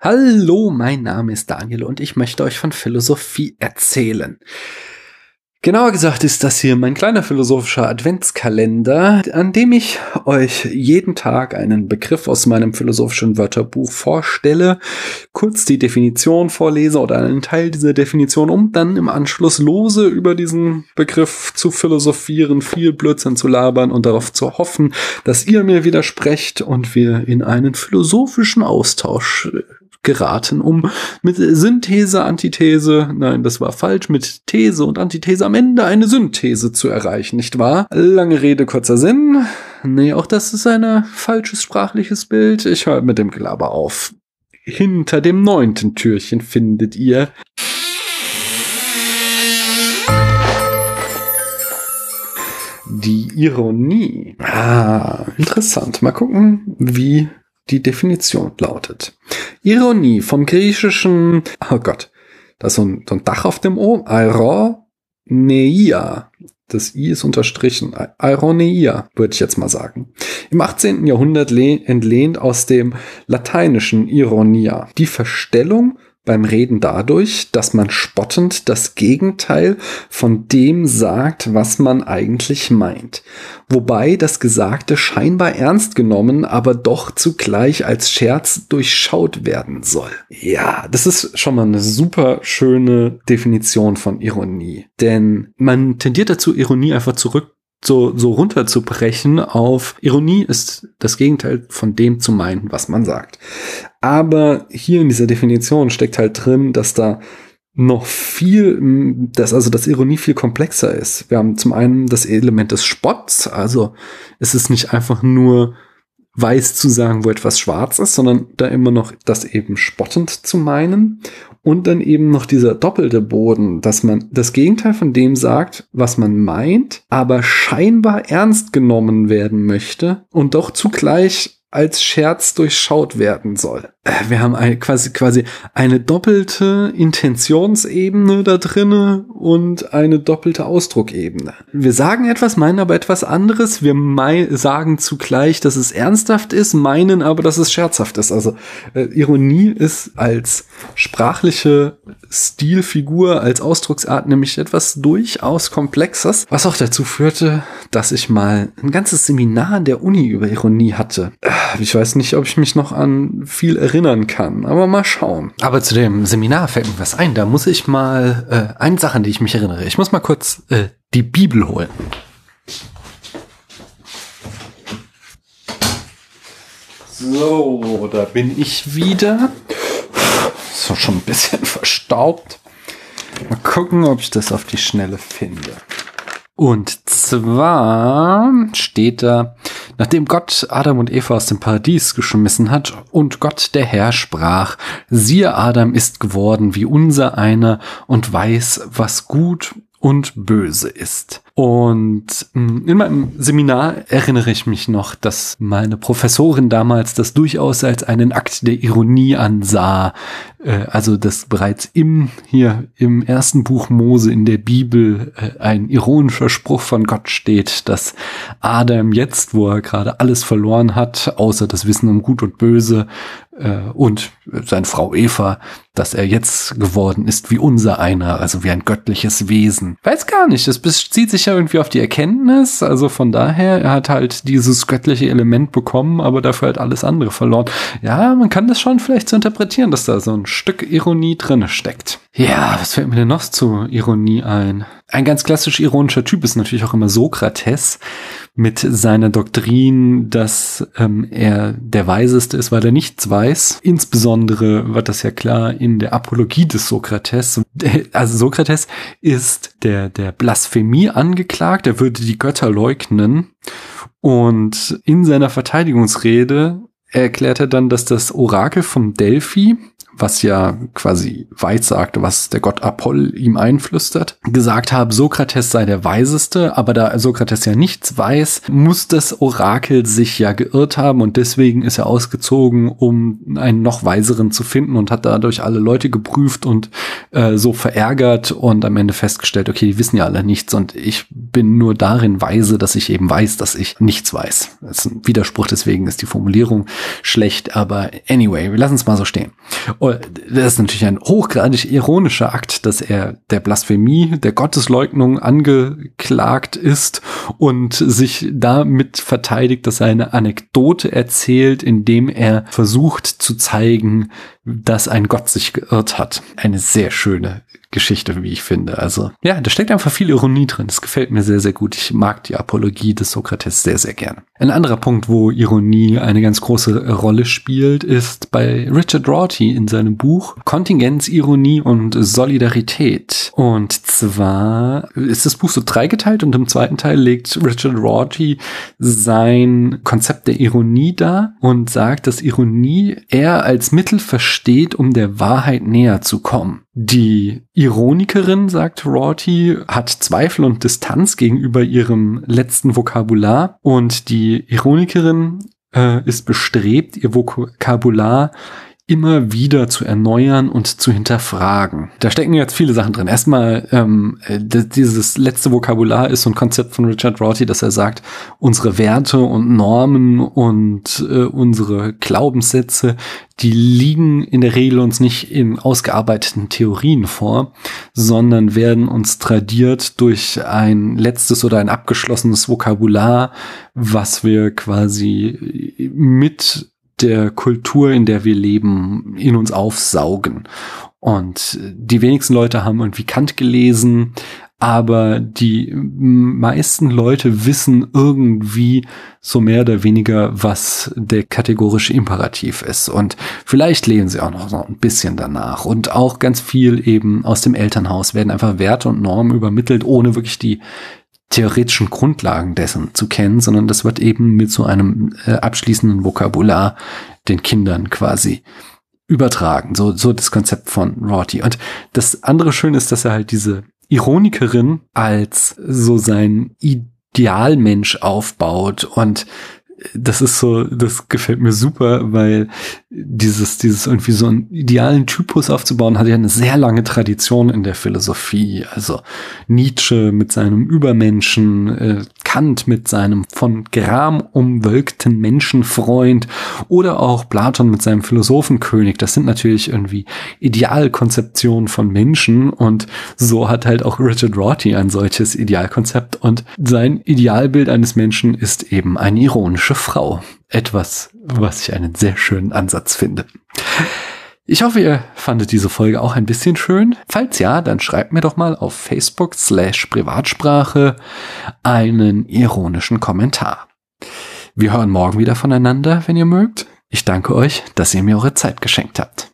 Hallo, mein Name ist Daniel und ich möchte euch von Philosophie erzählen. Genauer gesagt ist das hier mein kleiner philosophischer Adventskalender, an dem ich euch jeden Tag einen Begriff aus meinem philosophischen Wörterbuch vorstelle, kurz die Definition vorlese oder einen Teil dieser Definition, um dann im Anschluss lose über diesen Begriff zu philosophieren, viel Blödsinn zu labern und darauf zu hoffen, dass ihr mir widersprecht und wir in einen philosophischen Austausch geraten, um mit Synthese, Antithese, nein, das war falsch, mit These und Antithese am Ende eine Synthese zu erreichen, nicht wahr? Lange Rede, kurzer Sinn. Nee, auch das ist ein falsches sprachliches Bild. Ich höre mit dem Gelaber auf. Hinter dem neunten Türchen findet ihr die Ironie. Ah, interessant. Mal gucken, wie die Definition lautet. Ironie vom griechischen, oh Gott, da ist so ein, so ein Dach auf dem O, Ironeia. Das I ist unterstrichen. Ironeia, würde ich jetzt mal sagen. Im 18. Jahrhundert entlehnt aus dem lateinischen Ironia. Die Verstellung beim Reden dadurch, dass man spottend das Gegenteil von dem sagt, was man eigentlich meint. Wobei das Gesagte scheinbar ernst genommen, aber doch zugleich als Scherz durchschaut werden soll. Ja, das ist schon mal eine super schöne Definition von Ironie. Denn man tendiert dazu, Ironie einfach zurück so, so runterzubrechen auf Ironie ist das Gegenteil von dem zu meinen, was man sagt. Aber hier in dieser Definition steckt halt drin, dass da noch viel, dass also das Ironie viel komplexer ist. Wir haben zum einen das Element des Spotts, also es ist nicht einfach nur weiß zu sagen, wo etwas schwarz ist, sondern da immer noch das eben spottend zu meinen. Und dann eben noch dieser doppelte Boden, dass man das Gegenteil von dem sagt, was man meint, aber scheinbar ernst genommen werden möchte und doch zugleich als Scherz durchschaut werden soll. Äh, wir haben eine, quasi, quasi eine doppelte Intentionsebene da drinne und eine doppelte Ausdruckebene. Wir sagen etwas, meinen aber etwas anderes. Wir sagen zugleich, dass es ernsthaft ist, meinen aber, dass es scherzhaft ist. Also äh, Ironie ist als sprachliche Stilfigur, als Ausdrucksart nämlich etwas durchaus Komplexes, was auch dazu führte, dass ich mal ein ganzes Seminar an der Uni über Ironie hatte. Äh, ich weiß nicht, ob ich mich noch an viel erinnern kann, aber mal schauen. Aber zu dem Seminar fällt mir was ein. Da muss ich mal äh, eine Sache, an die ich mich erinnere. Ich muss mal kurz äh, die Bibel holen. So, da bin ich wieder. So schon ein bisschen verstaubt. Mal gucken, ob ich das auf die Schnelle finde. Und zwar steht da, nachdem Gott Adam und Eva aus dem Paradies geschmissen hat und Gott der Herr sprach, siehe Adam ist geworden wie unser einer und weiß, was gut und böse ist. Und hm, in meinem Seminar erinnere ich mich noch, dass meine Professorin damals das durchaus als einen Akt der Ironie ansah. Äh, also, dass bereits im, hier im ersten Buch Mose in der Bibel äh, ein ironischer Spruch von Gott steht, dass Adam jetzt, wo er gerade alles verloren hat, außer das Wissen um Gut und Böse, äh, und seine Frau Eva, dass er jetzt geworden ist wie unser einer, also wie ein göttliches Wesen. Weiß gar nicht, es bezieht sich ja irgendwie auf die Erkenntnis, also von daher, er hat halt dieses göttliche Element bekommen, aber dafür halt alles andere verloren. Ja, man kann das schon vielleicht so interpretieren, dass da so ein Stück Ironie drinne steckt. Ja, was fällt mir denn noch zu Ironie ein? Ein ganz klassisch ironischer Typ ist natürlich auch immer Sokrates mit seiner Doktrin, dass ähm, er der Weiseste ist, weil er nichts weiß. Insbesondere wird das ja klar in der Apologie des Sokrates. Also Sokrates ist der, der Blasphemie angeklagt, er würde die Götter leugnen. Und in seiner Verteidigungsrede erklärt er dann, dass das Orakel vom Delphi was ja quasi weissagte, was der Gott Apoll ihm einflüstert, gesagt habe, Sokrates sei der Weiseste, aber da Sokrates ja nichts weiß, muss das Orakel sich ja geirrt haben und deswegen ist er ausgezogen, um einen noch weiseren zu finden und hat dadurch alle Leute geprüft und äh, so verärgert und am Ende festgestellt, okay, die wissen ja alle nichts und ich bin nur darin weise, dass ich eben weiß, dass ich nichts weiß. Das ist ein Widerspruch, deswegen ist die Formulierung schlecht, aber anyway, wir lassen es mal so stehen. Und das ist natürlich ein hochgradig ironischer Akt, dass er der Blasphemie, der Gottesleugnung angeklagt ist und sich damit verteidigt, dass er eine Anekdote erzählt, indem er versucht zu zeigen, dass ein Gott sich geirrt hat. Eine sehr schöne Geschichte, wie ich finde. Also ja, da steckt einfach viel Ironie drin. Das gefällt mir sehr, sehr gut. Ich mag die Apologie des Sokrates sehr, sehr gerne. Ein anderer Punkt, wo Ironie eine ganz große Rolle spielt, ist bei Richard Rorty in seinem Buch Kontingenz, Ironie und Solidarität. Und zwar ist das Buch so dreigeteilt und im zweiten Teil legt Richard Rorty sein Konzept der Ironie dar und sagt, dass Ironie er als Mittel versteht, um der Wahrheit näher zu kommen. Die Ironikerin, sagt Rorty, hat Zweifel und Distanz gegenüber ihrem letzten Vokabular und die Ironikerin äh, ist bestrebt, ihr Vokabular immer wieder zu erneuern und zu hinterfragen. Da stecken jetzt viele Sachen drin. Erstmal, ähm, dieses letzte Vokabular ist so ein Konzept von Richard Rorty, dass er sagt, unsere Werte und Normen und äh, unsere Glaubenssätze, die liegen in der Regel uns nicht in ausgearbeiteten Theorien vor, sondern werden uns tradiert durch ein letztes oder ein abgeschlossenes Vokabular, was wir quasi mit der Kultur, in der wir leben, in uns aufsaugen. Und die wenigsten Leute haben irgendwie Kant gelesen, aber die meisten Leute wissen irgendwie so mehr oder weniger, was der kategorische Imperativ ist. Und vielleicht lesen sie auch noch so ein bisschen danach. Und auch ganz viel eben aus dem Elternhaus werden einfach Werte und Normen übermittelt, ohne wirklich die theoretischen Grundlagen dessen zu kennen, sondern das wird eben mit so einem äh, abschließenden Vokabular den Kindern quasi übertragen. So, so das Konzept von Rorty. Und das andere Schöne ist, dass er halt diese Ironikerin als so sein Idealmensch aufbaut und das ist so, das gefällt mir super, weil dieses, dieses irgendwie so einen idealen Typus aufzubauen, hat ja eine sehr lange Tradition in der Philosophie. Also Nietzsche mit seinem Übermenschen, äh, Kant mit seinem von Gram umwölkten Menschenfreund oder auch Platon mit seinem Philosophenkönig. Das sind natürlich irgendwie Idealkonzeptionen von Menschen und so hat halt auch Richard Rorty ein solches Idealkonzept und sein Idealbild eines Menschen ist eben eine ironische Frau. Etwas, was ich einen sehr schönen Ansatz finde. Ich hoffe, ihr fandet diese Folge auch ein bisschen schön. Falls ja, dann schreibt mir doch mal auf Facebook slash Privatsprache einen ironischen Kommentar. Wir hören morgen wieder voneinander, wenn ihr mögt. Ich danke euch, dass ihr mir eure Zeit geschenkt habt.